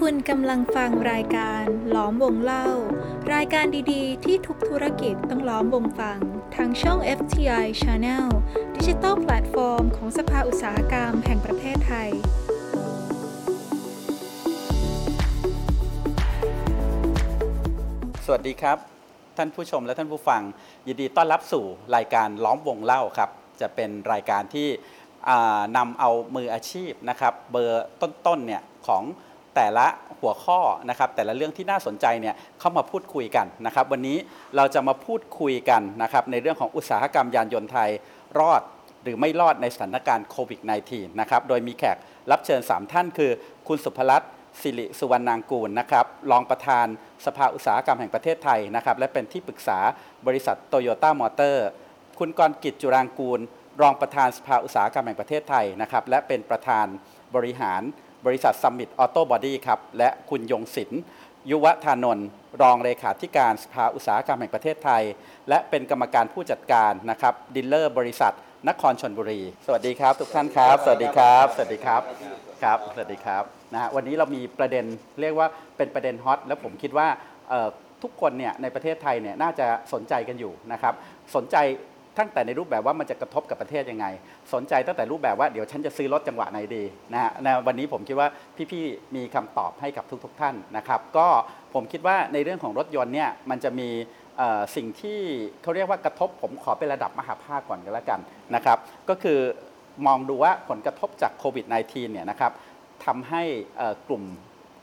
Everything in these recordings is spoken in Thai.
คุณกำลังฟังรายการล้อมวงเล่า รายการดีๆ ที่ทุกธุรกิจต้องล้อมวงฟัง ทางช่อง FTI Channel digital platform ของสภาอุตสาหกรรมแห่งประเทศไทย สวัสดีครับ ท่านผู้ชมและท่านผู้ฟัง ยินดีต้อนรับสู่รายการล้อมวงเล่าครับ จะเป็นรายการที่นำเอามืออาชีพนะครับ เบอร์ต้นๆเนี่ยของ แต่ละหัวข้อนะครับแต่ละเรื่องที่น่าสนใจเนี่ยเข้ามาพูดคุยกันนะครับ วันนี้เราจะมาพูดคุยกันนะครับในเรื่องของอุตสาหกรรมยานยนต์ไทยรอดหรือไม่รอดในสถานการณ์โควิด -19 นะครับโดยมีแขกรับเชิญ 3 ท่านคือ คุณสุภรัตน์สิริสุวรรณนางกูลนะครับรองประธานสภาอุตสาหกรรมแห่งประเทศไทยนะครับและเป็นที่ปรึกษาบริษัทโตโยต้ามอเตอร์คุณกรกฤช จุฬางกูร รองประธานสภาอุตสาหกรรมแห่งประเทศไทยนะครับและเป็นประธานบริหาร บริษัทซัมมิตออโต้บอดี้ครับ และคุณยงศิลป์ยุวธานนท์รองเลขาธิการสภาอุตสาหกรรมแห่งประเทศไทย และเป็นกรรมการผู้จัดการนะครับ dealer บริษัทนครชนบุรี สวัสดีครับทุกท่านครับ สวัสดีครับ สวัสดีครับครับ สวัสดีครับนะฮะวันนี้เรามีประเด็นเรียกว่าเป็นประเด็น hot แล้วผมคิดว่าทุกคนเนี่ยในประเทศไทยเนี่ยน่าจะสนใจกันอยู่นะครับสนใจ ตั้งแต่ในรูปแบบว่ามันจะกระทบกับประเทศยังไง สนใจตั้งแต่รูปแบบว่าเดี๋ยวฉันจะซื้อรถจังหวะไหนดีนะฮะวันนี้ผมคิดว่าพี่ๆมีคำตอบให้กับทุกๆท่านนะครับ ก็ผมคิดว่าในเรื่องของรถยนต์เนี่ยมันจะมีสิ่งที่เขาเรียกว่ากระทบผมขอเป็นระดับมหาภาคก่อนกันแล้วกันนะครับ ก็คือมองดูว่าผลกระทบจากโควิด -19 เนี่ยนะครับทำให้กลุ่ม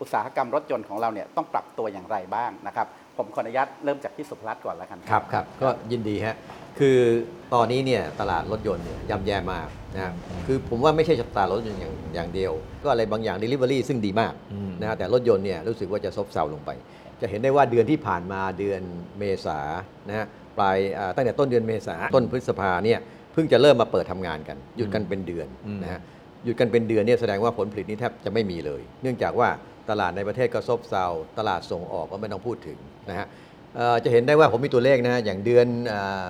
อุตสาหกรรมรถยนต์ของเราเนี่ยต้องปรับตัวอย่างไรบ้างนะครับ ผมขออนุญาตเริ่มจากพี่สุภรัตน์ก่อนแล้วกันครับครับก็ยินดีฮะคือตอนนี้เนี่ยตลาดรถยนต์เนี่ยย่ำแย่มากนะคือผมว่าไม่ใช่ตลาดรถยนต์อย่างอย่างเดียว ก็อะไรบางอย่าง Delivery ซึ่งดีมากอืมนะฮะแต่รถยนต์เนี่ยรู้สึกว่าจะซบเซาลงไป จะเห็นได้ว่าเดือนที่ผ่านมาเดือนเมษานะฮะปลายอ่าตั้งแต่ต้นเดือนเมษาต้นพฤษภาเนี่ยเพิ่งจะเริ่มมาเปิดทำงานกัน หยุดกันเป็นเดือนอืมนะฮะหยุดกันเป็นเดือนเนี่ยแสดงว่าผลผลิตนี่แทบจะไม่มีเลย เนื่องจากว่า ตลาดในประเทศก็ซบเซาตลาดส่งออกก็ไม่ต้องพูดถึงนะฮะเอ่อจะเห็นได้ว่าผมมีตัวเลขนะฮะอย่างเดือนเอ่อ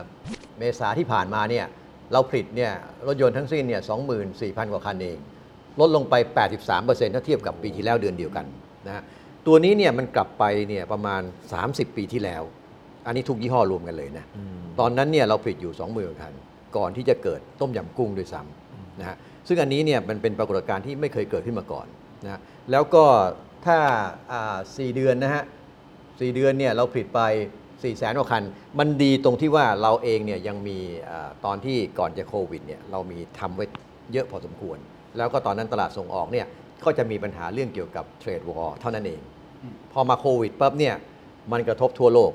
เมษาที่ผ่านมาเนี่ยเราผลิตเนี่ยรถยนต์ทั้งสิ้นเนี่ย24,000 กว่าคันเอง ลดลงไป 83%ถ้าเทียบกับปีที่แล้วเดือนเดียวกันนะฮะตัวนี้เนี่ยมันกลับไปเนี่ยประมาณ 30 ปีที่แล้ว อันนี้ทุกยี่ห้อรวมกันเลยนะตอนนั้นเนี่ยเราผลิตอยู่ 20,000กว่าคัน ก่อนที่จะเกิดต้มยำกุ้งด้วยซ้ำนะฮะซึ่งอันนี้เนี่ยมันเป็นปรากฏการณ์ที่ไม่เคยเกิดขึ้นมาก่อนนะฮะแล้วก็ ถ้าอ่า4เดือนนะฮะ4เดือนเนี่ยเราผลิตไป4 0 0แสนกว่าคัน มันดีตรงที่ว่าเราเองเนี่ยยังมีอาตอนที่ก่อนจะโควิดเนี่ยเรามีทำไว้เยอะพอสมควร แล้วก็ตอนนั้นตลาดส่งออกเนี่ยก็จะมีปัญหาเรื่องเกี่ยวกับเทรดวอร์เท่านั้นเอง พอมาโควิดปั๊บเนี่ยมันกระทบทั่วโลก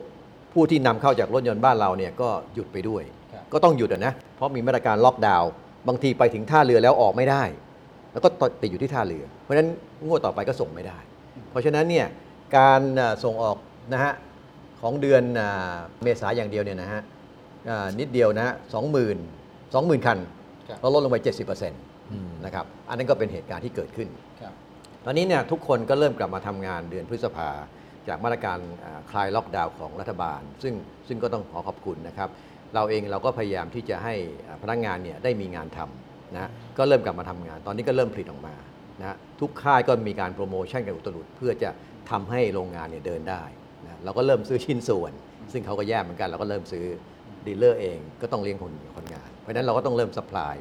ผู้ที่นำเข้าจากรถยนต์บ้านเราเนี่ยก็หยุดไปด้วยครับก็ต้องหยุดอะนะ เพราะมีมาตรการล็อกดาวน์บางทีไปถึงท่าเรือแล้วออกไม่ได้ แล้วก็ติดอยู่ที่ท่าเรือ เพราะฉะนั้นงวดต่อไปก็ส่งไม่ได้ เพราะฉะนั้นเนี่ยการอ่าส่งออกนะฮะของเดือนอ่าเมษาอย่างเดียวเนี่ยนะฮะอ่านิดเดียวนะสองหมื่นสองหมื่นคันครับเราลดลงไป 70%อืมนะครับอันนั้นก็เป็นเหตุการณ์ที่เกิดขึ้นครับตอนนี้เนี่ยทุกคนก็เริ่มกลับมาทำงานเดือนพฤษภาจากมาตรการอ่าคลายล็อกดาวน์ของรัฐบาล ซึ่งซึ่งก็ต้องขอขอบคุณนะครับ เราเองเราก็พยายามที่จะให้อ่าพนักงานเนี่ยได้มีงานทำนะก็เริ่มกลับมาทำงาน ตอนนี้ก็เริ่มผลิตออกมา นะทุกค่ายก็มีการโปรโมชั่นกันอุตลุดเพื่อจะทำให้โรงงานเนี่ยเดินได้นะเราก็เริ่มซื้อชิ้นส่วน ซึ่งเขาก็แย่เหมือนกันเราก็เริ่มซื้อ dealer เองก็ต้องเลี้ยงคนคนงาน เพราะฉะนั้นเราก็ต้องเริ่ม supply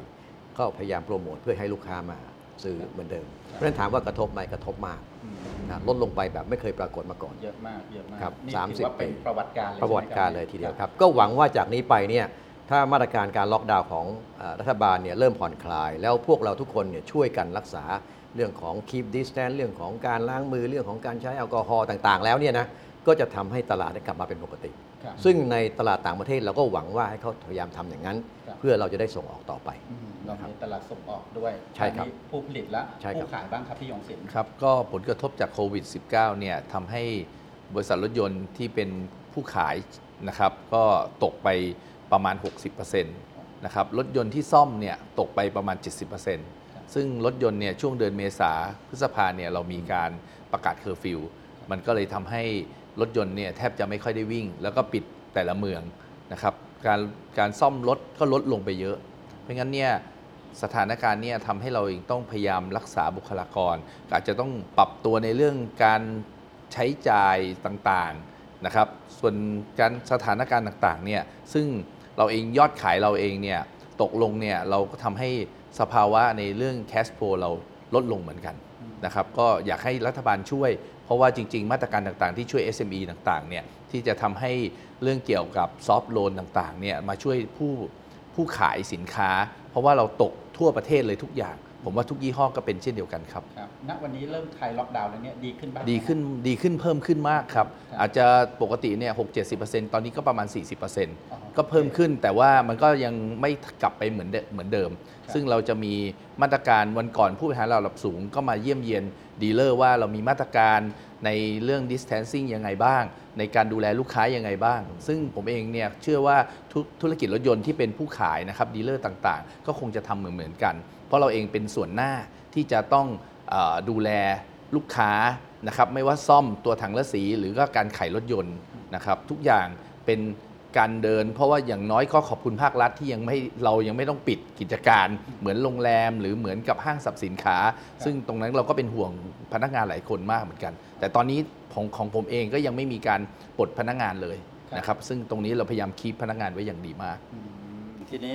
ก็พยายามโปรโมทเพื่อให้ลูกค้ามาซื้อเหมือนเดิม เพราะฉะนั้นถามว่ากระทบไหมกระทบมากอืมนะลดลงไปแบบไม่เคยปรากฏมาก่อน เยอะมากเยอะมากครับนี่สามถืสิบอว่าเป็นปีประวัติการเลยประวัติการเลยใช่ไหมทีเดียวครับ ก็หวังว่าจากนี้ไปเนี่ยถ้ามาตรการการล็อกดาวน์ของเอ่อรัฐบาลเนี่ยเริ่มผ่อนคลาย แล้วพวกเราทุกคนเนี่ยช่วยกันรักษา เรื่องของ keep distance เรื่องของการล้างมือเรื่องของการใช้แอลกอฮอล์ต่างๆ แล้วเนี่ยนะก็จะทำให้ตลาดได้กลับมาเป็นปกติครับซึ่งในตลาดต่างประเทศเราก็หวังว่าให้เขาพยายามทำอย่างนั้นครับเพื่อเราจะได้ส่งออกต่อไปอืมเรามีตลาดส่งออกด้วยใช่ครับอันนี้ผู้ผลิตและใช่ครับผู้ขายบ้างครับพี่ยงศิลป์ครับก็ผลกระทบจากโควิด -19 เนี่ยทำให้บริษัทรถยนต์ที่เป็นผู้ขายนะครับก็ตกไปประมาณ 60%นะครับรถยนต์ที่ซ่อมเนี่ยตกไปประมาณ 70% ซึ่งรถยนต์เนี่ยช่วงเดือนเมษาพฤษภาเนี่ยเรามีการประกาศเคอร์ฟิวมันก็เลยทำให้รถยนต์เนี่ยแทบจะไม่ค่อยได้วิ่ง แล้วก็ปิดแต่ละเมืองนะครับการการซ่อมรถก็ลดลงไปเยอะ เพราะงั้นเนี่ยสถานการณ์เนี่ยทำให้เราเองต้องพยายามรักษาบุคลากร อาจจะต้องปรับตัวในเรื่องการใช้จ่ายต่างๆนะครับ ส่วนการสถานการณ์ต่างๆเนี่ยซึ่งเราเองยอดขายเราเองเนี่ยตกลงเนี่ยเราก็ทำให้ สภาวะในเรื่องแคสโ o เราลดลงเหมือนกันนะครับก็อยากให้รัฐบาลช่วย เพราะว่าจริง ๆ มาตรการต่างๆ ที่ช่วย SME ต่างๆเนี่ยที่จะทำให้เรื่องเกี่ยวกับซอฟท์โลนต่างๆเนี่ยมาช่วยผู้ผู้ขายสินค้า เพราะว่าเราตกทั่วประเทศเลยทุกอย่าง ผมว่าทุกยี่ห้อก็เป็นเช่นเดียวกันครับครับณวันนี้เริ่มคลายล็อกดาวน์แล้วเนี่ยดีขึ้นบ้างไหมดีขึ้นดีขึ้นเพิ่มขึ้นมากครับครับ อาจจะปกติเนี่ยหกเจ็ดสิบเปอร์เซ็นต์ตอนนี้ก็ประมาณ40%เปอร์เซ็นต์อ๋อก็เพิ่มขึ้นแต่ว่ามันก็ยังไม่กลับไปเหมือนเดิมเหมือนเดิมครับซึ่งเราจะมีมาตรการวันก่อนผู้บริหารระดับสูงก็มาเยี่ยมเยียน dealer ว่าเรามีมาตรการในเรื่อง distancing ยังไงบ้าง ในการดูแลลูกค้ายังไงบ้าง ซึ่งผมเองเนี่ยเชื่อว่าทุกธุรกิจรถยนต์ที่เป็นผู้ขายนะครับ dealer ต่างๆ ก็คงจะทำเหมือนเหมือนๆกันเพ ราะเราเองเป็นส่วนหน้าที่จะต้องดูแลลูกค้านะครับไม่ว่าซ่อมตัวถังละสีหรือก็การขายรถยนต์นะครับ ทุกอย่างเป็นการเดิน เพราะว่าอย่างน้อยก็ขอบคุณภาครัฐที่ยังไม่เรายังไม่ต้องปิดกิจการ เหมือนโรงแรมหรือเหมือนกับห้างสรรพสินค้า ซึ่งตรงนั้นเราก็เป็นห่วงพนักงานหลายคนมากเหมือนกัน แต่ตอนนี้ของของผมเองก็ยังไม่มีการปลดพนักงานเลยนะครับ ซึ่งตรงนี้เราพยายามคีปพนักงานไว้อย่างดีมาก ทีนี้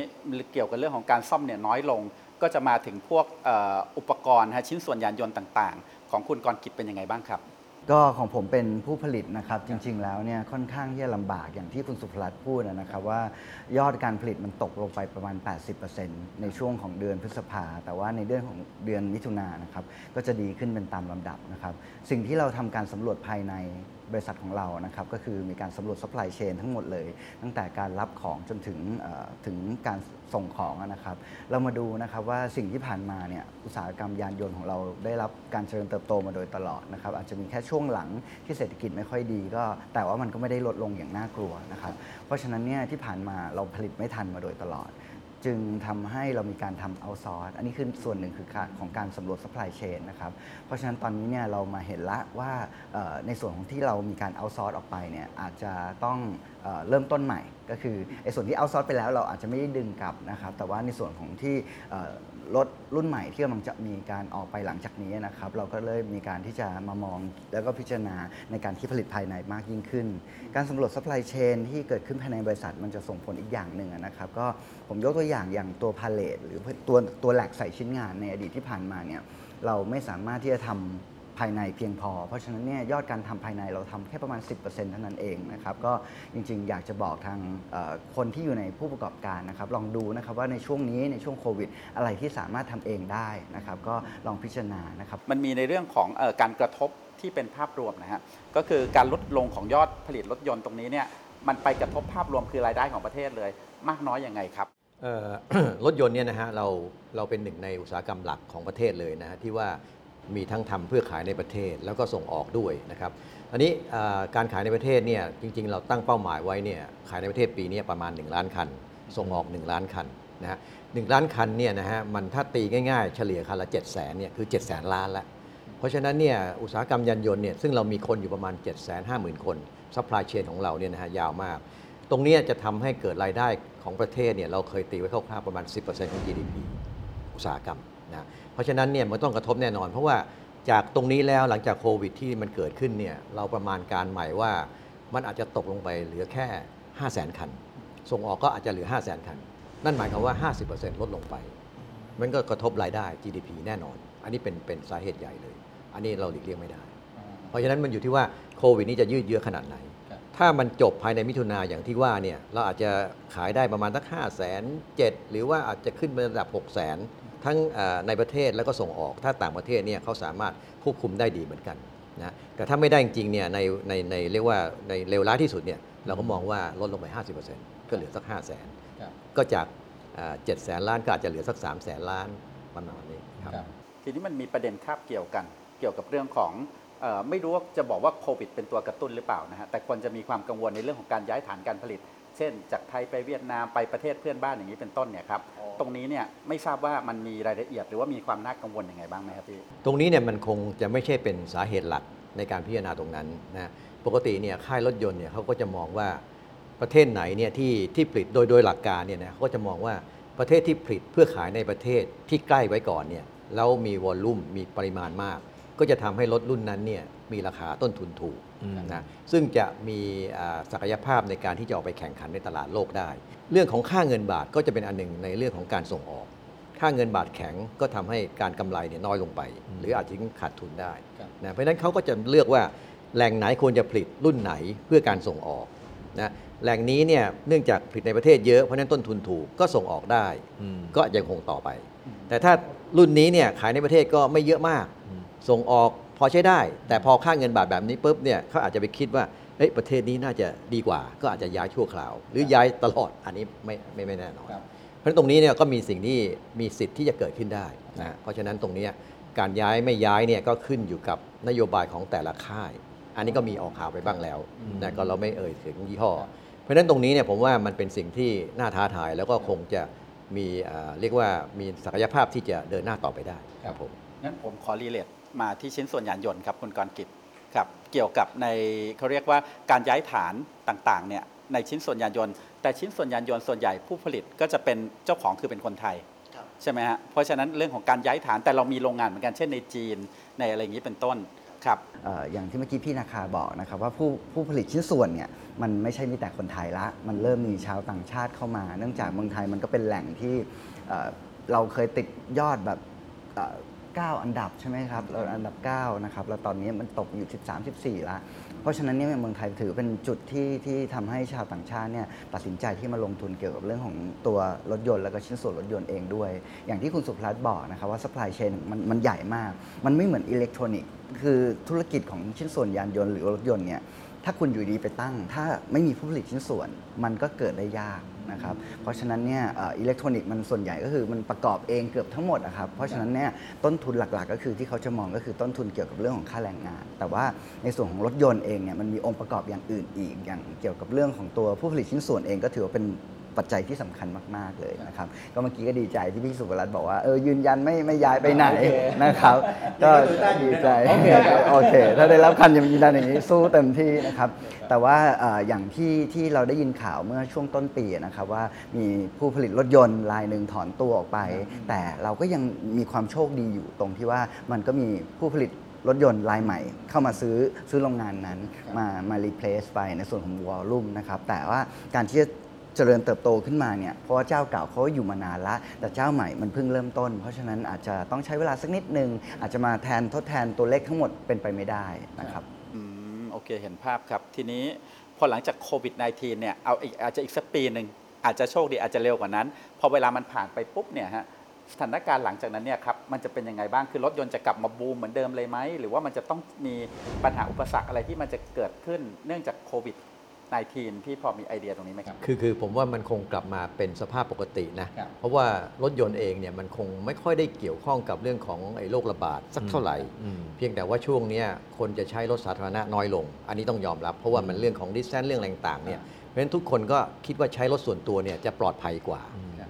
เกี่ยวกับเรื่องของการซ่อมเนี่ยน้อยลง ก็จะมาถึงพวกอ,อุปกรณ์ชิ้นส่วนยานยนต์ต่างๆ ของคุณกรกิจเป็นยังไงบ้างครับก็ของผมเป็นผู้ผลิตนะครับจริง ๆ แล้วเนี่ยค่อนข้างที่จะลำบากอย่างที่คุณสุภรัตน์พูดนะครับว่ายอดการผลิตมันตกลงไปประมาณ 80%ในช่วงของเดือนพฤษภา แต่ว่าในเดือนของเดือนมิถุนายนนะครับก็จะดีขึ้นเป็นตามลำดับนะครับสิ่งที่เราทำการสำรวจภายใน บริษัทของเรานะครับก็คือมีการสำรวจ supply chain ทั้งหมดเลย ตั้งแต่การรับของจนถึงถึงการส่งของนะครับ เรามาดูนะครับว่าสิ่งที่ผ่านมาเนี่ยอุตสาหกรรมยานยนต์ของเราได้รับการเจริญเติบโตมาโดยตลอดนะครับอาจจะมีแค่ช่วงหลังที่เศรษฐกิจไม่ค่อยดีก็แต่ว่ามันก็ไม่ได้ลดลงอย่างน่ากลัวนะครับเพราะฉะนั้นเนี่ยที่ผ่านมาเราผลิตไม่ทันมาโดยตลอด จึงทำให้เรามีการทำเอาซอร์สอันนี้คือส่วนหนึ่งคือของการสำรวจ supply chain นะครับ เพราะฉะนั้นตอนนี้เนี่ยเรามาเห็นละว่าในส่วนของที่เรามีการเอาซอร์สออกไปเนี่ยอาจจะต้องเริ่มต้นใหม่ ก็คือไอ้ส่วนที่เอาซอร์สไปแล้วเราอาจจะไม่ได้ดึงกลับนะครับแต่ว่าในส่วนของที่รถรุ่นใหม่ที่กำลังจะมีการออกไปหลังจากนี้นะครับเราก็เลยมีการที่จะมามองแล้วก็พิจารณาในการที่ผลิตภายในมากยิ่งขึ้น การสำรวจ supply chain ที่เกิดขึ้นภายในบริษัทมันจะส่งผลอีกอย่างหนึ่งนะครับ ก็ผมยกตัวอย่างอย่างตัวพาเลตหรือตัวตัวแหลกใส่ชิ้นงานในอดีตที่ผ่านมาเนี่ยเราไม่สามารถที่จะทำ ภายในเพียงพอ เพราะฉะนั้นเนี่ยยอดการทำภายในเราทำแค่ประมาณ 10%เท่านั้นเองนะครับก็จริงๆ อยากจะบอกทางเอ่อคนที่อยู่ในผู้ประกอบการนะครับลองดูนะครับว่าในช่วงนี้ในช่วงโควิด อะไรที่สามารถทำเองได้นะครับก็ลองพิจารณานะครับมันมีในเรื่องของเออการกระทบที่เป็นภาพรวมนะฮะก็คือการลดลงของยอดผลิตรถยนต์ตรงนี้เนี่ยมันไปกระทบภาพรวมคือรายได้ของประเทศเลย มากน้อยยังไงครับเอ่อรถยนต์เนี่ยนะฮะเราเราเป็นหนึ่งในอุตสาหกรรมหลักของประเทศเลยนะฮะที่ว่า มีทั้งทำเพื่อขายในประเทศแล้วก็ส่งออกด้วยนะครับอันนี้การขายในประเทศเนี่ยจริงๆ เราตั้งเป้าหมายไว้เนี่ยขายในประเทศปีนี้ประมาณ 1 ล้านคัน ส่งออก 1 ล้านคันนะฮะหนึ่งล้านคันเนี่ยนะฮะมันถ้าตีง่ายๆ เฉลี่ยคันละ 7 0 0 0 0เนี่ยคือ 7 0 0 0 0 ล้านละเพราะฉะนั้นเนี่ยอุตสาหกรรมยานยนต์เนี่ยซึ่งเรามีคนอยู่ประมาณ 7 5 0 0 0 0 คน supply chain ของเราเนี่ยนะฮะยาวมาก ตรงนี้จะทำให้เกิดรายได้ของประเทศเนี่ยเราเคยตีไว้คร่าวๆประมาณ 10%ของ GDP อุตสาหกรรมนะเพราะฉะนั้นเนี่ยมันต้องกระทบแน่นอน เพราะว่าจากตรงนี้แล้วหลังจากโควิดที่มันเกิดขึ้นเนี่ยเราประมาณการใหม่ว่ามันอาจจะตกลงไปเหลือแค่ 5 0 0 0 0 0 คัน ส่งออกก็อาจจะเหลือ 5 0 0 0 0 0 คัน นั่นหมายความว่า 50%ลดลงไป มันก็กระทบรายได้ GDP แน่นอน อันนี้เป็นเป็นสาเหตุใหญ่เลย อันนี้เราหลีกเลี่ยงไม่ได้ เพราะฉะนั้นมันอยู่ที่ว่าโควิดนี้จะยืดเยื้อขนาดไหน ถ้ามันจบภายในมิถุนาอย่างที่ว่าเนี่ยเราอาจจะขายได้ประมาณสักห้าแสนเจ็ดหรือว่าอาจจะขึ้นไประดับ 6 0แสน ทั้งเอ่อในประเทศแล้วก็ส่งออก ถ้าต่างประเทศเนี่ยเขาสามารถควบคุมได้ดีเหมือนกันนะแต่ถ้าไม่ได้จริงๆเนี่ยในในในเรียกว่าในเร็วร้ายที่สุดเนี่ยเราก็มองว่าลดลงไป 50%ก็เหลือสัก 5 0 0แสนครับก็จากเจ็ดแสนล้านก็อาจจะเหลือสัก 3 0 0แสนล้านประมาณนี้ครับทีนี้มันมีประเด็นคาบเกี่ยวกัน เกี่ยวกับเรื่องของเออไม่รู้ว่าจะบอกว่าโควิดเป็นตัวกระตุ้นหรือเปล่านะฮะแต่คนจะมีความกังวลในเรื่องของการย้ายฐานการผลิต เช่น จากไทยไปเวียดนามไปประเทศเพื่อนบ้านอย่างนี้เป็นต้นเนี่ยครับตรงนี้เนี่ยไม่ทราบว่ามันมีรายละเอียดหรือว่ามีความน่ากังวลยังไงบ้างไหมครับพี่ตรงนี้เนี่ยมันคงจะไม่ใช่เป็นสาเหตุหลักในการพิจารณาตรงนั้นนะปกติเนี่ยค่ายรถยนต์เนี่ยเขาก็จะมองว่าประเทศไหนเนี่ยที่ที่ผลิตโดยโดยหลักการเนี่ยนะเขาก็จะมองว่าประเทศที่ผลิตเพื่อขายในประเทศที่ใกล้ไว้ก่อนเนี่ยแล้วมีวอลลุ่มมีปริมาณมาก ก็จะทำให้รถรุ่นนั้นเนี่ยมีราคาต้นทุนถูกอืม นะซึ่งจะมีอ่าศักยภาพในการที่จะออกไปแข่งขันในตลาดโลกได้ เรื่องของค่าเงินบาทก็จะเป็นอันหนึ่งในเรื่องของการส่งออก ค่าเงินบาทแข็งก็ทำให้การกำไรเนี่ยน้อยลงไป หรืออาจจะถึงขาดทุนได้นะเพราะฉะนั้นเขาก็จะเลือกว่าแหล่งไหนควรจะผลิตรุ่นไหนเพื่อการส่งออกนะแหล่งนี้เนี่ยเนื่องจากผลิตในประเทศเยอะเพราะฉะนั้นต้นทุนถูกก็ส่งออกได้อืมก็ยังคงต่อไป แต่ถ้ารุ่นนี้เนี่ยขายในประเทศก็ไม่เยอะมากอืมส่งออก พอใช้ได้ แต่พอค่าเงินบาทแบบนี้ปุ๊บเนี่ยเขาอาจจะไปคิดว่าเอ้ยประเทศนี้น่าจะดีกว่า ก็อาจจะย้ายชั่วคราว หรือย้ายตลอดอันนี้ไม่ไม่ไม่แน่นอนครับเพราะฉะนั้นตรงนี้เนี่ยก็มีสิ่งที่มีสิทธิ์ที่จะเกิดขึ้นได้นะเพราะฉะนั้นตรงเนี้ยการย้ายไม่ย้ายเนี่ยก็ขึ้นอยู่กับนโยบายของแต่ละค่าย อันนี้ก็มีออกข่าวไปบ้างแล้วนะก็เราไม่เอ่ยถึงยี่ห้อ เพราะฉะนั้นตรงนี้เนี่ยผมว่ามันเป็นสิ่งที่น่าท้าทายแล้วก็คงจะมีเอ่อเรียกว่ามีศักยภาพที่จะเดินหน้าต่อไปได้ครับผมงั้นผมขอรีเลท มาที่ชิ้นส่วนยานยนต์ครับคุณกรกิจครับเกี่ยวกับในเขาเรียกว่าการย้ายฐานต่างๆเนี่ยในชิ้นส่วนยานยนต์ แต่ชิ้นส่วนยานยนต์ส่วนใหญ่ผู้ผลิตก็จะเป็นเจ้าของคือเป็นคนไทยใช่ไหมฮะเพราะฉะนั้นเรื่องของการย้ายฐานแต่เรามีโรงงานเหมือนกันเช่นในจีนในอะไรอย่างนี้เป็นต้นครับเอ่ออย่างที่เมื่อกี้พี่นาคาบอกนะครับว่าผู้ผู้ผลิตชิ้นส่วนเนี่ยมันไม่ใช่มีแต่คนไทยละ มันเริ่มมีชาวต่างชาติเข้ามา เนื่องจากเมืองไทยมันก็เป็นแหล่งที่เอ่อเราเคยติดยอดแบบเอ่อ 9 อันดับใช่ไหมครับเราอันดับ9นะครับแล้วตอนนี้มันตกอยู่ 13 14ละเพราะฉะนั้นเนี่ยเมืองไทยถือเป็นจุดที่ที่ทำให้ชาวต่างชาติเนี่ยตัดสินใจที่มาลงทุนเกี่ยวกับเรื่องของตัวรถยนต์แล้วก็ชิ้นส่วนรถยนต์เองด้วย อย่างที่คุณสุพรัตบอกนะครับว่า supply chain มันมันใหญ่มาก มันไม่เหมือนอิเล็กทรอนิกส์คือธุรกิจของชิ้นส่วนยานยนต์หรือรถยนต์เนี่ยถ้าคุณอยู่ดีไปตั้ง ถ้าไม่มีผู้ผลิตชิ้นส่วน มันก็เกิดได้ยาก นะครับ เพราะฉะนั้นเนี่ยอิเล็กทรอนิกส์มันส่วนใหญ่ก็คือมันประกอบเองเกือบทั้งหมดนะครับ เพราะฉะนั้นเนี่ยต้นทุนหลักๆ ก็คือที่เขาจะมองก็คือต้นทุนเกี่ยวกับเรื่องของค่าแรงงาน แต่ว่าในส่วนของรถยนต์เองเนี่ยมันมีองค์ประกอบอย่างอื่นอีกอย่างเกี่ยวกับเรื่องของตัวผู้ผลิตชิ้นส่วนเองก็ถือว่าเป็น ปัจจัยที่สำคัญมากๆเลยนะครับ ก็เมื่อกี้ก็ดีใจที่พี่สุวรัตน์บอกว่าเออยืนยันไม่ไม่ย้ายไปไหนนะครับ ก็ดีใจโอเคโอเคถ้าได้รับคำยืนยันอย่างนี้สู้เต็มที่นะครับ แต่ว่าเอ่ออย่างที่ที่เราได้ยินข่าวเมื่อช่วงต้นปีนะครับว่ามีผู้ผลิตรถยนต์รายหนึ่งถอนตัวออกไป แต่เราก็ยังมีความโชคดีอยู่ตรงที่ว่ามันก็มีผู้ผลิตรถยนต์รายใหม่เข้ามาซื้อซื้อโรงงานนั้นมามา replace ไปในส่วนของ volume นะครับแต่ว่าการที่จะ เจริญเติบโตขึ้นมาเนี่ยเพราะว่าเจ้าเก่าเขาอยู่มานานละแต่เจ้าใหม่มันเพิ่งเริ่มต้น เพราะฉะนั้นอาจจะต้องใช้เวลาสักนิดนึง อาจจะมาแทนทดแทนตัวเลขทั้งหมดเป็นไปไม่ได้นะครับอืมโอเคเห็นภาพครับ ทีนี้พอหลังจากโควิด -19 เนี่ยเอาอีกอาจจะอีกสักปีหนึ่งอาจจะโชคดีอาจจะเร็วกว่านั้น พอเวลามันผ่านไปปุ๊บเนี่ยฮะสถานการณ์หลังจากนั้นเนี่ยครับมันจะเป็นยังไงบ้างคือรถยนต์จะกลับมาบูมเหมือนเดิมเลยไหมหรือว่ามันจะต้องมีปัญหาอุปสรรคอะไรที่มันจะเกิดขึ้นเนื่องจากโควิด -19 พี่พอมีไอเดียตรงนี้ไหมครับ คือคือผมว่ามันคงกลับมาเป็นสภาพปกตินะ ครับเพราะว่ารถยนต์เองเนี่ยมันคงไม่ค่อยได้เกี่ยวข้องกับเรื่องของไอ้โรคระบาดสักเท่าไหร่ อืม เพียงแต่ว่าช่วงเนี้ยคนจะใช้รถสาธารณะน้อยลง อันนี้ต้องยอมรับ เพราะว่ามันเรื่องของดิสแทนเรื่องอะไรต่างๆเนี่ยเพราะฉะนั้นทุกคนก็คิดว่าใช้รถส่วนตัวเนี่ยจะปลอดภัยกว่า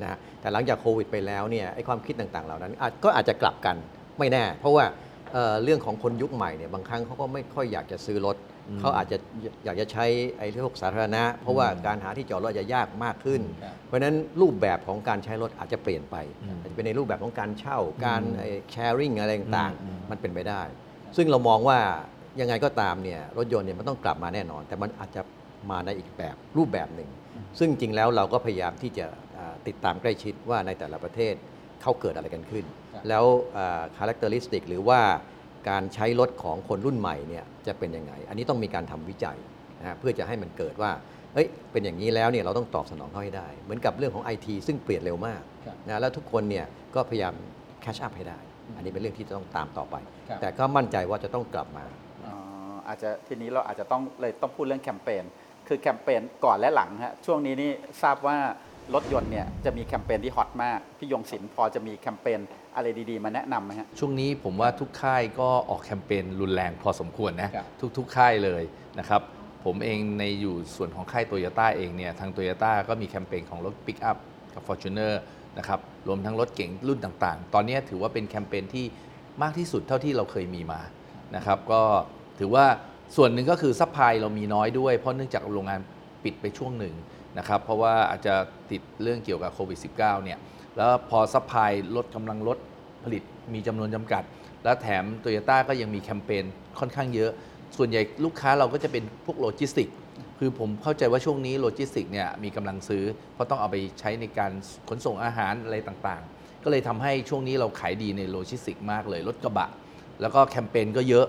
นะฮะแต่หลังจากโควิดไปแล้วเนี่ยไอ้ความคิดต่างๆเหล่านั้นอาจก็อาจจะกลับกันไม่แน่ เพราะว่าเอ่อเรื่องของคนยุคใหม่เนี่ยบางครั้งเขาก็ไม่ค่อยอยากจะซื้อรถอืม เขาอาจจะอยากจะใช้ไอ้พวกสาธารณะ เพราะว่าการหาที่จอดรถอาจจะยากมากขึ้นครับเพราะฉะนั้นรูปแบบของการใช้รถอาจจะเปลี่ยนไปอืมอาจจะเป็นในรูปแบบของการเช่าการ sharing อะไรต่างอืมๆมันเป็นไปได้ ซึ่งเรามองว่ายังไงก็ตามเนี่ยรถยนต์เนี่ยมันต้องกลับมาแน่นอน แต่มันอาจจะมาในอีกแบบรูปแบบหนึ่ง ซึ่งจริงแล้วเราก็พยายามที่จะอ่าติดตามใกล้ชิดว่าในแต่ละประเทศเขาเกิดอะไรกันขึ้นครับแล้ว characteristic หรือว่า การใช้รถของคนรุ่นใหม่เนี่ยจะเป็นยังไง อันนี้ต้องมีการทำวิจัยนะฮะเพื่อจะให้มันเกิดว่าเอ้ยเป็นอย่างนี้แล้วเนี่ยเราต้องตอบสนองเขาให้ได้ เหมือนกับเรื่องของ IT ซึ่งเปลี่ยนเร็วมากครับนะแล้วทุกคนเนี่ยก็พยายามแคชอัพให้ได้ อันนี้เป็นเรื่องที่จะต้องตามต่อไปครับแต่ก็มั่นใจว่าจะต้องกลับมาอ๋ออาจจะทีนี้เราอาจจะต้องเลยต้องพูดเรื่องแคมเปญคือแคมเปญก่อนและหลังฮะช่วงนี้นี่ทราบว่ารถยนต์เนี่ยจะมีแคมเปญที่ฮอตมาก พี่ยงศิลป์พอจะมีแคมเปญ อะไรดีๆ มาแนะนำไหมฮะ ช่วงนี้ผมว่าทุกค่ายก็ออกแคมเปญรุนแรงพอสมควรนะ ครับ ทุกๆ ค่ายเลยนะครับ ผมเองในอยู่ส่วนของค่ายโตโยต้าเองเนี่ยทางโตโยต้าก็มีแคมเปญของรถปิกอัพกับ f o r t u n e r นะครับรวมทั้งรถเก๋งรุ่นต่างๆ ตอนนี้ถือว่าเป็นแคมเปญที่มากที่สุดเท่าที่เราเคยมีมานะครับก็ถือว่าส่วนหนึ่งก็คือ supply เรามีน้อยด้วย เพราะเนื่องจากโรงงานปิดไปช่วงหนึ่งนะครับเพราะว่าอาจจะติดเรื่องเกี่ยวกับโควิด -19 เนี่ยแล้วพอ supply ลดกำลังลด ผลิตมีจำนวนจำกัด แล้วแถมโตโยต้าก็ยังมีแคมเปญค่อนข้างเยอะ ส่วนใหญ่ลูกค้าเราก็จะเป็นพวกโลจิสติกคือผมเข้าใจว่าช่วงนี้โลจิสติกเนี่ยมีกำลังซื้อ เพราะต้องเอาไปใช้ในการขนส่งอาหารอะไรต่างๆ ก็เลยทำให้ช่วงนี้เราขายดีในโลจิสติกมากเลยรถกระบะ แล้วก็แคมเปญก็เยอะ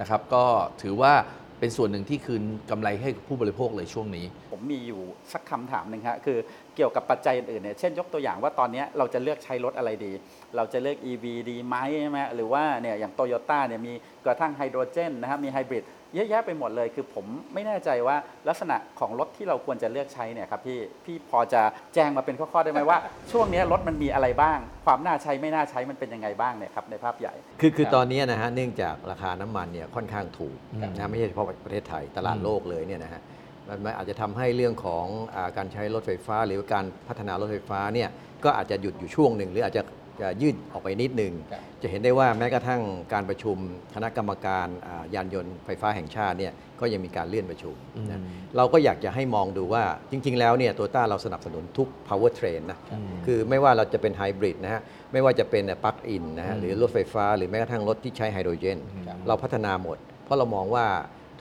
นะครับ ก็ถือว่า เป็นส่วนหนึ่งที่คืนกำไรให้ผู้บริโภคเลยช่วงนี้ ผมมีอยู่สักคำถามหนึ่งฮะคือเกี่ยวกับปัจจัยอื่นๆเนี่ยเช่นยกตัวอย่างว่าตอนนี้เราจะเลือกใช้รถอะไรดี เราจะเลือก EV ดีไหมใช่ไหมหรือว่าเนี่ยอย่างโตโยต้าเนี่ยมีกระทั่งไฮโดรเจนนะครับมีไฮบริด เยอะแยะไปหมดเลย คือผมไม่แน่ใจว่าลักษณะของรถที่เราควรจะเลือกใช้เนี่ยครับพี่พี่พอจะแจ้งมาเป็นข้อๆได้ไหมว่า ช่วงเนี้ยรถมันมีอะไรบ้าง ความน่าใช้ไม่น่าใช้มันเป็นยังไงบ้างเนี่ยครับในภาพใหญ่ คือคือครับตอนนี้นะฮะเนื่องจากราคาน้ำมันเนี่ยค่อนข้างถูกอืมนะไม่ใช่เฉพาะประเทศไทยตลาดอืมโลกเลยเนี่ยนะฮะมันมันอาจจะทำให้เรื่องของอาการใช้รถไฟฟ้า หรือการพัฒนารถไฟฟ้าเนี่ยก็อาจจะหยุดอยู่ช่วงหนึ่ง หรืออาจจะ จะยืดออกไปนิดหนึ่งครับจะเห็นได้ว่าแม้กระทั่งการประชุมคณะกรรมการอ่ายานยนต์ไฟฟ้าแห่งชาติเนี่ยก็ยังมีการเลื่อนประชุมนะอืมเราก็อยากจะให้มองดูว่าจริง ๆ แล้วเนี่ยตัวต้าเราสนับสนุนทุก power train นะอืมคือไม่ว่าเราจะเป็นไฮบริดนะฮะไม่ว่าจะเป็นปลั๊กอินนะฮะอืมหรือรถไฟฟ้า หรือแม้กระทั่งรถที่ใช้ไฮโดรเจนครับเราพัฒนาหมด เพราะเรามองว่า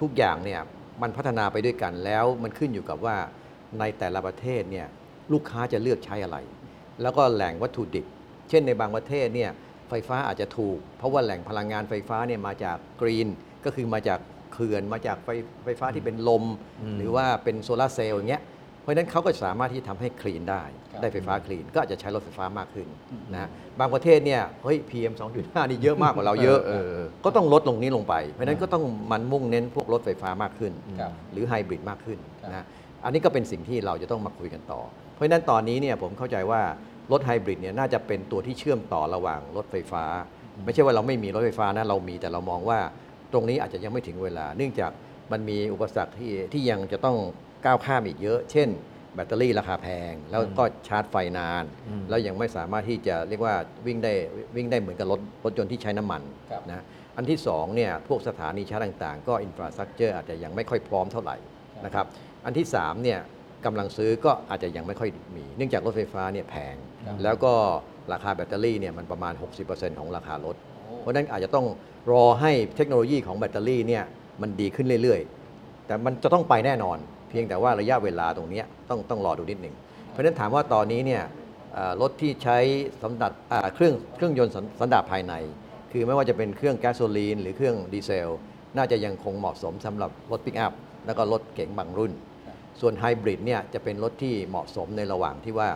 ทุกอย่างเนี่ยมันพัฒนาไปด้วยกันแล้วมันขึ้นอยู่กับว่าในแต่ละประเทศเนี่ยลูกค้าจะเลือกใช้อะไร แล้วก็แหล่งวัตถุดิบ เช่นในบางประเทศเนี่ยไฟฟ้าอาจจะถูก เพราะว่าแหล่งพลังงานไฟฟ้าเนี่ยมาจากกรีน ก็คือมาจากเขื่อนมาจากไฟไฟฟ้าที่เป็นลมอืมหรือว่าเป็นโซลาร์เซลล์อย่างเงี้ยเพราะฉะนั้นเขาก็สามารถที่จะทำให้คลีนได้ครับได้ไฟฟ้าคลีน ก็อาจจะใช้รถไฟฟ้ามากขึ้นนะฮะบางประเทศเนี่ยเฮ้ย PM 2.5 นี่เยอะมากกว่าเราเยอะเออเออเออก็ต้องลดลงนี้ลงไป เพราะฉะนั้นก็ต้องมันมุ่งเน้นพวกรถไฟฟ้ามากขึ้นครับหรือไฮบริดมากขึ้นครับนะอันนี้ก็เป็นสิ่งที่เราจะต้องมาคุยกันต่อ เพราะฉะนั้นตอนนี้เนี่ยผมเข้าใจว่า รถไฮบริดเนี่ยน่าจะเป็นตัวที่เชื่อมต่อระหว่างรถไฟฟ้า ไม่ใช่ว่าเราไม่มีรถไฟฟ้านะเรามีแต่เรามองว่าตรงนี้อาจจะยังไม่ถึงเวลา เนื่องจากมันมีอุปสรรคที่ที่ยังจะต้องก้าวข้ามอีกเยอะ เช่น แบตเตอรี่ราคาแพง แล้วก็ชาร์จไฟนานอืมแล้วยังไม่สามารถที่จะเรียกว่าวิ่งได้วิ่งได้เหมือนกับรถรถยนต์ที่ใช้น้ำมันครับนะอันที่สองเนี่ยพวกสถานีชาร์จต่างๆ ก็อินฟราสตรักเจอร์อาจจะยังไม่ค่อยพร้อมเท่าไหร่นะครับอันที่สามเนี่ย กำลังซื้อก็อาจจะยังไม่ค่อยมี เนื่องจากรถไฟฟ้าเนี่ยแพงครับแล้วก็ราคาแบตเตอรี่เนี่ยมันประมาณ 60%ของราคารถ เพราะฉะนั้นอาจจะต้องรอให้เทคโนโลยีของแบตเตอรี่เนี่ยมันดีขึ้นเรื่อยๆ แต่มันจะต้องไปแน่นอน เพียงแต่ว่าระยะเวลาตรงเนี้ยต้องต้องรอดูนิดหนึ่ง เพราะฉะนั้นถามว่าตอนนี้เนี่ยเอ่อรถที่ใช้สำหรับอ่าเครื่องเครื่องยนต์สันสันดาปภายใน คือไม่ว่าจะเป็นเครื่องแก๊สโซลีน หรือเครื่องดีเซล น่าจะยังคงเหมาะสมสำหรับรถปิกอัพ แล้วก็รถเก๋งบางรุ่น ส่วนไฮบริดเนี่ยจะเป็นรถที่เหมาะสมในระหว่างที่ว่า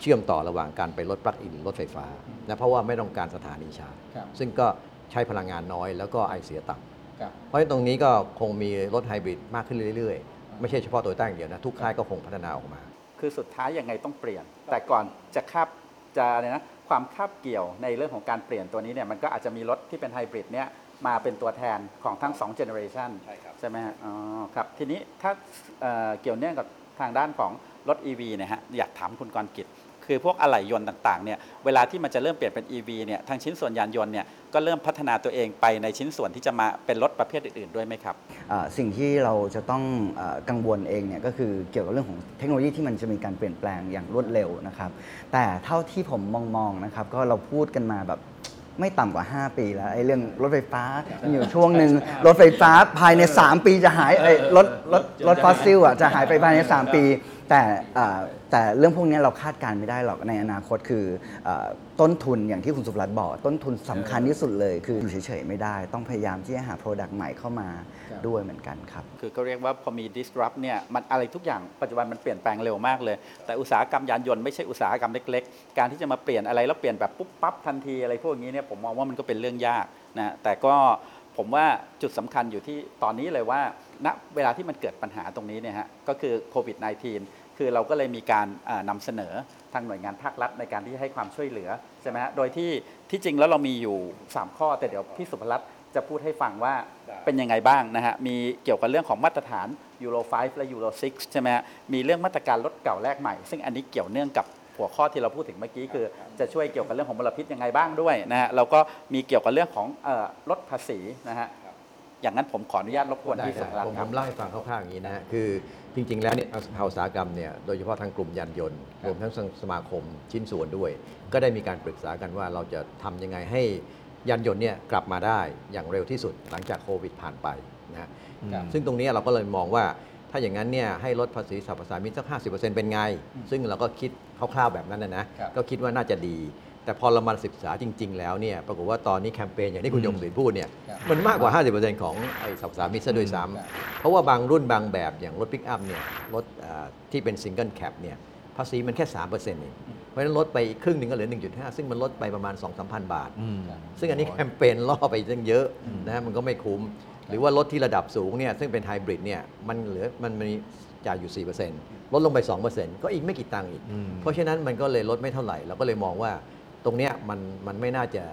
เชื่อมต่อระหว่างการไปรถปลั๊กอินรถไฟฟ้านะเพราะว่าไม่ต้องการสถานีชาร์จครับซึ่งก็ใช้พลังงานน้อยแล้วก็ไอเสียต่ำครับเพราะฉะนั้นตรงนี้ก็คงมีรถไฮบริดมากขึ้นเรื่อยๆ ไม่ใช่เฉพาะโตโยต้าอย่างเดียวนะ ทุกค่ายก็คงพัฒนาออกมา คือสุดท้ายยังไงต้องเปลี่ยน แต่ก่อนจะคาบจะอะไรนะความคาบเกี่ยวในเรื่องของการเปลี่ยนตัวนี้เนี่ยมันก็อาจจะมีรถที่เป็นไฮบริดเนี่ย มาเป็นตัวแทนของทั้ง2 generation ใช่ครับใช่ไหมฮะอ๋อครับทีนี้ถ้าเอ่อเกี่ยวเนื่องกับทางด้านของรถ EV เนี่ยฮะอยากถามคุณกรกิจ คือพวกอะไหล่ยนต์ต่างๆเนี่ยเวลาที่มันจะเริ่มเปลี่ยนเป็น EV เนี่ยทางชิ้นส่วนยานยนต์เนี่ยก็เริ่มพัฒนาตัวเองไปในชิ้นส่วนที่จะมาเป็นรถประเภทอื่นๆด้วยไหมครับ อ่าสิ่งที่เราจะต้องอากังวลเองเนี่ยก็คือเกี่ยวกับเรื่องของเทคโนโลยีที่มันจะมีการเปลี่ยนแปลงอย่างรวดเร็วนะครับ แต่เท่าที่ผมมองมองๆนะครับก็เราพูดกันมาแบบ ไม่ต่ำกว่า 5 ปีแล้วไอ้เรื่องรถไฟฟ้ามีอยู่ช่วงหนึ่งรถไฟฟ้าภายใน 3 ปีจะหายเอ้ยรถ รถรถฟอสซิลอะจะหายไปภายใน 3 ปี แต่อ่าแต่เรื่องพวกนี้เราคาดการณ์ไม่ได้หรอกในอนาคตคืออาต้นทุนอย่างที่คุณสุภรัตน์บอก ต้นทุนสำคัญที่สุดเลยคืออยู่เฉยๆไม่ได้ ต้องพยายามที่จะหา Product ใหม่เข้ามาครับด้วยเหมือนกันครับ คือก็เรียกว่าพอมี disrupt เนี่ยมันอะไรทุกอย่างปัจจุบันมันเปลี่ยนแปลงเร็วมากเลย แต่อุตสาหกรรมยานยนต์ไม่ใช่อุตสาหกรรมเล็ก ๆ การที่จะมาเปลี่ยนอะไรแล้วเปลี่ยนแบบปุ๊บปั๊บทันทีอะไรพวกนี้เนี่ยผมมองว่ามันก็เป็นเรื่องยากนะแต่ก็ ผมว่าจุดสำคัญอยู่ที่ตอนนี้เลยว่าณเวลาที่มันเกิดปัญหาตรงนี้เนี่ยฮะก็คือโควิด -19 คือเราก็เลยมีการอ่านำเสนอทางหน่วยงานภาครัฐในการที่ให้ความช่วยเหลือใช่ไหมฮะโดยที่ที่จริงแล้วเรามีอยู่ 3 ข้อ แต่เดี๋ยวพี่สุภรัตน์จะพูดให้ฟังว่าเป็นยังไงบ้างนะฮะ มีเกี่ยวกับเรื่องของมาตรฐานยูโร5และยูโร6ใช่ไหมฮะ มีเรื่องมาตรการลดเก่าแลกใหม่ ซึ่งอันนี้เกี่ยวเนื่องกับ หัวข้อที่เราพูดถึงเมื่อกี้คือ จะช่วยเกี่ยวกับเรื่องของมลพิษยังไงบ้างด้วยนะฮะเราก็มีเกี่ยวกับเรื่องของเอ่อลดภาษีนะฮะอย่างนั้นผมขออนุญาตรบกวนได้พี่คสุรับภลักผษมณ์คผรับมเล่าให้ฟังคร่าวๆอย่างนี้นะฮะคือจริง ๆ แล้วเนี่ยภาอุตสาหกรรมเนี่ยโดยเฉพาะทางกลุ่มยานยนต์รวมทั้งสมาคมชิ้นส่วนด้วย ก็ได้มีการปรึกษากันว่าเราจะทำยังไงให้ยานยนต์เนี่ยกลับมาได้อย่างเร็วที่สุดหลังจากโควิดผ่านไปนะฮะครับซึ่งตรงนี้เราก็เลยมองว่า ถ้าอย่างนั้นเนี่ยให้ลดภาษีสรรพสามิตสัก 50%เป็นไง ซึ่งเราก็คิดคร่าวๆแบบนั้นนะนะครับก็คิดว่าน่าจะดี แต่พอเรามาศึกษาจริง ๆ แล้วเนี่ยปรากฏว่าตอนนี้แคมเปญอย่างที่คุณยงศรีพูดเนี่ยครับมันมากกว่า 50%ของไอ้สรรพสามิตซะด้วยซ้ำเพราะว่าบางรุ่นบางแบบอย่างรถปิกอัพเนี่ยรถอ่าที่เป็น single cab เนี่ยภาษีมันแค่3%เองเพราะฉะนั้นลดไปอีกครึ่งหนึ่งก็เหลือ 1.5 ซึ่งมันลดไปประมาณ 2-3,000บาทอืมซึ่งอันนี้แคมเปญล่อไปตั้งเยอะนะฮะมันก็ไม่คุ้ม หรือว่ารถที่ระดับสูงเนี่ยซึ่งเป็นไฮบริดเนี่ยมันเหลือมันมีจ่ายอยู่ 4%ลดลงไป 2%ก็อีกไม่กี่ตังค์อีกอืมเพราะฉะนั้นมันก็เลยลดไม่เท่าไหร่ เราก็เลยมองว่าตรงเนี้ยมันมันไม่น่าจะ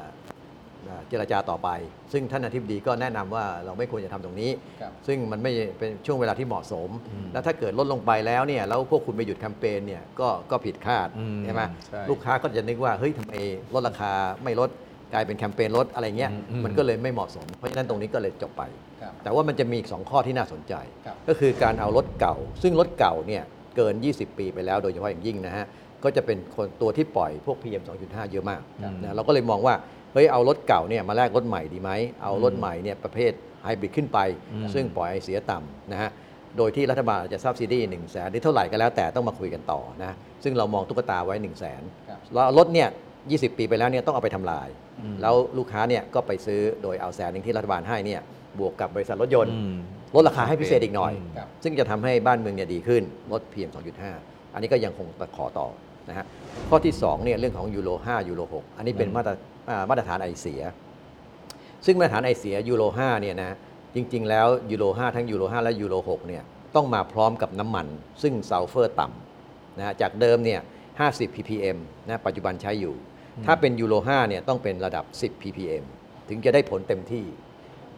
อ่าเจรจาต่อไป ซึ่งท่านอธิบดีก็แนะนำว่าเราไม่ควรจะทำตรงนี้ครับซึ่งมันไม่เป็นช่วงเวลาที่เหมาะสมอืมแล้วถ้าเกิดลดลงไปแล้วเนี่ยแล้วพวกคุณไปหยุดแคมเปญเนี่ยก็ก็ผิดคาดอืมใช่ไหมใช่ลูกค้าก็จะนึกว่าเฮ้ยทำไมลดราคาไม่ลด กลายเป็นแคมเปญลดอะไรเงี้ยอืมอืมมันก็เลยไม่เหมาะสม เพราะฉะนั้นตรงนี้ก็เลยจบไปครับแต่ว่ามันจะมีอีกสองข้อที่น่าสนใจครับก็คือการเอารถเก่า ซึ่งรถเก่าเนี่ยเกิน 20 ปีไปแล้วโดยเฉพาะอย่างยิ่งนะฮะก็จะเป็นคนตัวที่ปล่อยพวก PM 2.5 เยอะมากครับนะเราก็เลยมองว่าเฮ้ยเอารถเก่าเนี่ยมาแลกรถใหม่ดีไหมเอารถใหม่เนี่ยประเภทไฮบริดขึ้นไปอืมซึ่งปล่อยไอเสียต่ำนะฮะโดยที่รัฐบาลอาจจะซับซิดีหนึ่งแสนหรือเท่าไหร่ก็แล้วแต่ต้องมาคุยกันต่อนะซึ่งเรามองตุ๊กตาไว้1 0 0 0 0แสนครับแล้วรถเนี่ย 20 ปีไปแล้วเนี่ยต้องเอาไปทำลายอืมแล้วลูกค้าเนี่ยก็ไปซื้อโดยเอาแสนหนึ่งที่รัฐบาลให้เนี่ยบวกกับบริษัทรถยนต์อืมลดราคาให้พิเศษอีกหน่อยอืมครับซึ่งจะทำให้บ้านเมืองเนี่ยดีขึ้นลด PM 2.5 อันนี้ก็ยังคงขอต่อนะฮะข้อที่2เนี่ยเรื่องของยูโร5ยูโร6อันนี้เป็นอืมมาตรอ่ามาตรฐานไอเสีย ซึ่งมาตรฐานไอเสียยูโร5เนี่ยนะจริง ๆ แล้วยูโร5ทั้งยูโร5และยูโร6เนี่ยต้องมาพร้อมกับน้ำมัน ซึ่งซัลเฟอร์ต่ำนะฮะจากเดิมเนี่ย50 ppm นะปัจจุบันใช้อยู่ ถ้าเป็นยูโร5เนี่ยต้องเป็นระดับ 10 ppm ถึงจะได้ผลเต็มที่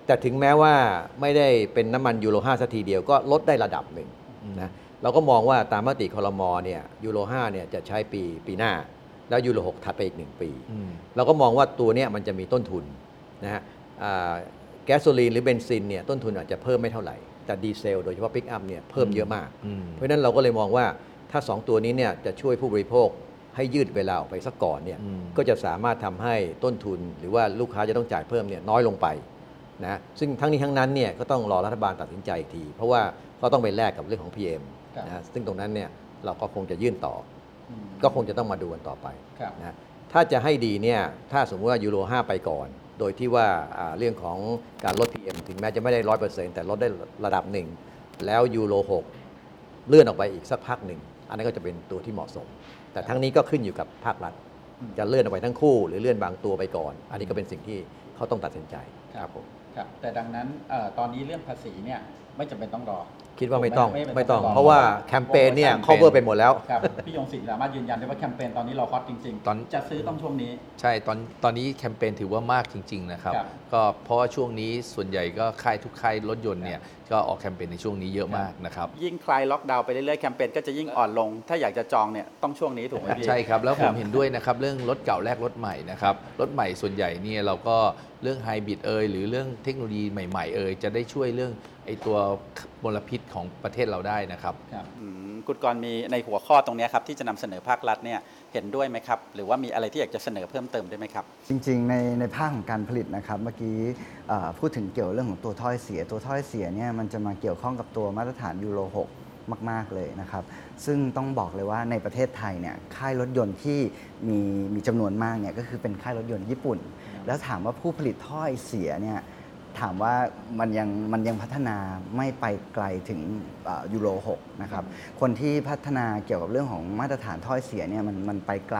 แต่ถึงแม้ว่าไม่ได้เป็นน้ำมันยูโร5สักทีเดียวก็ลดได้ระดับหนึ่งนะเราก็มองว่าตามมติคอรมอเนี่ยยูโร5เนี่ยจะใช้ปีปีหน้า แล้วยูโร6ถัดไปอีก 1 ปีอืมเราก็มองว่าตัวเนี้ยมันจะมีต้นทุนนะฮะอ่าแก๊สโซลีนหรือเบนซินเนี่ยต้นทุนอาจจะเพิ่มไม่เท่าไหร่ แต่ดีเซลโดยเฉพาะปิกอัพเนี่ยเพิ่มเยอะมากอืมเพราะฉะนั้นเราก็เลยมองว่าถ้า 2 ตัวนี้เนี่ยจะช่วยผู้บริโภค ให้ยืดเวลาออกไปสักก่อนเนี่ยอืมก็จะสามารถทำให้ต้นทุน หรือว่าลูกค้าจะต้องจ่ายเพิ่มเนี่ยน้อยลงไปนะซึ่งทั้งนี้ทั้งนั้นเนี่ยก็ต้องรอรัฐบาลตัดสินใจอีกที เพราะว่าก็ต้องไปแลกกับเรื่องของ PM ครับนะซึ่งตรงนั้นเนี่ยเราก็คงจะยื่นต่ออืมก็คงจะต้องมาดูกันต่อไปครับนะถ้าจะให้ดีเนี่ยถ้าสมมติว่ายูโร 5 ไปก่อน โดยที่ว่าอ่าเรื่องของการลด PM ถึงแม้จะไม่ได้ร้อยเปอร์เซ็นต์แต่ลดได้ระดับหนึ่ง แล้วยูโร 6 เลื่อนออกไปอีกสักพักหนึ่ง อันนั้นก็จะเป็นตัวที่เหมาะสม แต่ทั้งนี้ก็ขึ้นอยู่กับภาครัฐอืมจะเลื่อนออกไปทั้งคู่ หรือเลื่อนบางตัวไปก่อน อันนี้ก็เป็นสิ่งที่เขาต้องตัดสินใจครับผมครับแต่ดังนั้นเอ่อตอนนี้เรื่องภาษีเนี่ยไม่จำเป็นต้องรอ คิดว่าไม่ต้องไม่ไม่ไม่ต้องไม่ต้อง เพราะว่าแคมเปญเนี่ย cover ไปหมดแล้ว ครับพี่ยงศิลป์สามารถยืนยันได้ว่าแคมเปญตอนนี้เราฮอตจริงตอน จะซื้อต้องช่วงนี้ ใช่ตอนตอนนี้แคมเปญถือว่ามากจริง ๆ นะครับ ครับก็เพราะว่าช่วงนี้ส่วนใหญ่ก็ค่ายทุกค่ายรถยนต์เนี่ย ก็ออกแคมเปญในช่วงนี้เยอะมากนะครับ ยิ่งคลายล็อกดาวน์ไปเรื่อยๆแคมเปญก็จะยิ่งอ่อนลง ถ้าอยากจะจองเนี่ยต้องช่วงนี้ถูกไหมพี่ ใช่ครับ แล้วคผรัมบ เห็นด้วยนะครับ เรื่องรถเก่าแลกรถใหม่นะครับ รถใหม่ส่วนใหญ่เนี่ยเราก็เรื่องไฮบริดเอยหรือเรื่องเทคโนโลยีใหม่ ๆ เอยจะได้ช่วยเรื่องไอตัวมลพิษของประเทศเราได้นะครับครับอืมคุณกรณ์มีในหัวข้อตรงเนี้ยครับที่จะนำเสนอภาครัฐเนี่ยเห็นด้วยไหมครับ หรือว่ามีอะไรที่อยากจะเสนอเพิ่มเติมได้ไหมครับ จริงๆ ในในภาคของการผลิตนะครับ เมื่อกี้เอ่อพูดถึงเกี่ยวเรื่องของตัวถ้อยเสีย ตัวถ้อยเสียเนี่ยมันจะมาเกี่ยวข้องกับตัวมาตรฐานยูโร 6มาก ๆ เลยนะครับ ซึ่งต้องบอกเลยว่าในประเทศไทยเนี่ยค่ายรถยนต์ที่มีมีจำนวนมากเนี่ยก็คือเป็นค่ายรถยนต์ญี่ปุ่น แล้วถามว่าผู้ผลิตถ้อยเสียเนี่ย ถามว่ามันยังมันยังพัฒนาไม่ไปไกลถึงเอ่อยูโร6นะครับ คนที่พัฒนาเกี่ยวกับเรื่องของมาตรฐานถ้อยเสียเนี่ยมันมันไปไกล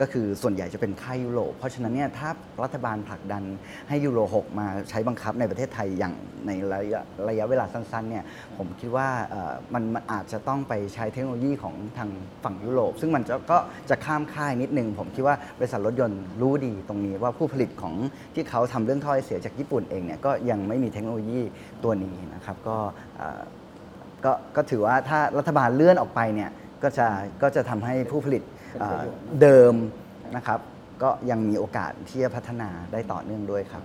ก็คือส่วนใหญ่จะเป็นค่ายยุโรปเพราะฉะนั้นเนี่ยถ้ารัฐบาลผลักดันให้ยูโร6มาใช้บังคับในประเทศไทยอย่างในระยะระยะเวลาสั้นๆเนี่ยผมคิดว่าเอ่อมันมันอาจจะต้องไปใช้เทคโนโลยีของทางฝั่งยุโรป ซึ่งมันจะก็จะข้ามค่ายนิดนึง ผมคิดว่าบริษัทรถยนต์รู้ดีตรงนี้ว่าผู้ผลิตของที่เขาทำเรื่องถ้อยเสียจากญี่ปุ่นเองเนี่ยก็ยังไม่มีเทคโนโลยีตัวนี้นะครับก็ก็ก็ถือว่าถ้ารัฐบาลเลื่อนออกไปเนี่ยก็จะก็จะทำให้ผู้ผลิตเดิมนะครับ ก็ยังมีโอกาสที่จะพัฒนาได้ต่อเนื่องด้วยครับ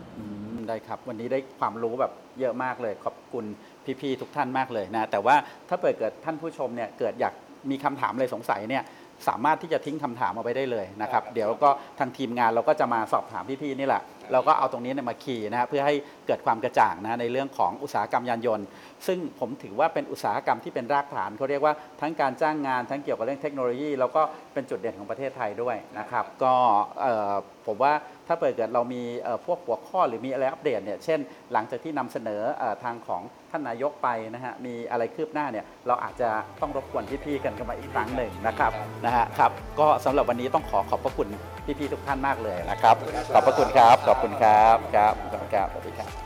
ได้ครับ วันนี้ได้ความรู้แบบเยอะมากเลยขอบคุณพี่ๆทุกท่านมากเลยนะแต่ว่าถ้าเปิดเกิดท่านผู้ชมเนี่ยเกิดอยากมีคำถามอะไรสงสัยเนี่ย สามารถที่จะทิ้งคำถามเอาไว้ได้เลยนะครับเดี๋ยวก็ทางทีมงานเราก็จะมาสอบถามพี่ๆนี่แหละเราก็เอาตรงนี้เนี่ยมาคีย์นะฮะเพื่อให้เกิดความกระจ่างนะในเรื่องของอุตสาหกรรมยานยนต์ ซึ่งผมถือว่าเป็นอุตสาหกรรมที่เป็นรากฐานเขาเรียกว่าทั้งการจ้างงานทั้งเกี่ยวกับเรื่องเทคโนโลยี แล้วก็เป็นจุดเด่นของประเทศไทยด้วยนะครับก็เอ่อผมว่า ถ้าเกิดเรามีพวกหัวข้อหรือมีอะไรอัปเดตเนี่ยเช่น หลังจากที่นำเสนออทางของท่านนายกไปนะฮะมีอะไรคืบหน้าเนี่ยเราอาจจะต้องรบกวนพี่ๆกันกันมาอีกครั้งหนึ่งนะครับนะฮะครับก็สำหรับวันนี้ต้องขอขอบพระคุณพี่ๆทุกท่านมากเลยนะครับ ขอบพระคุณครับขอบคุณครับครับขอบคุณครับสวัสดีครับ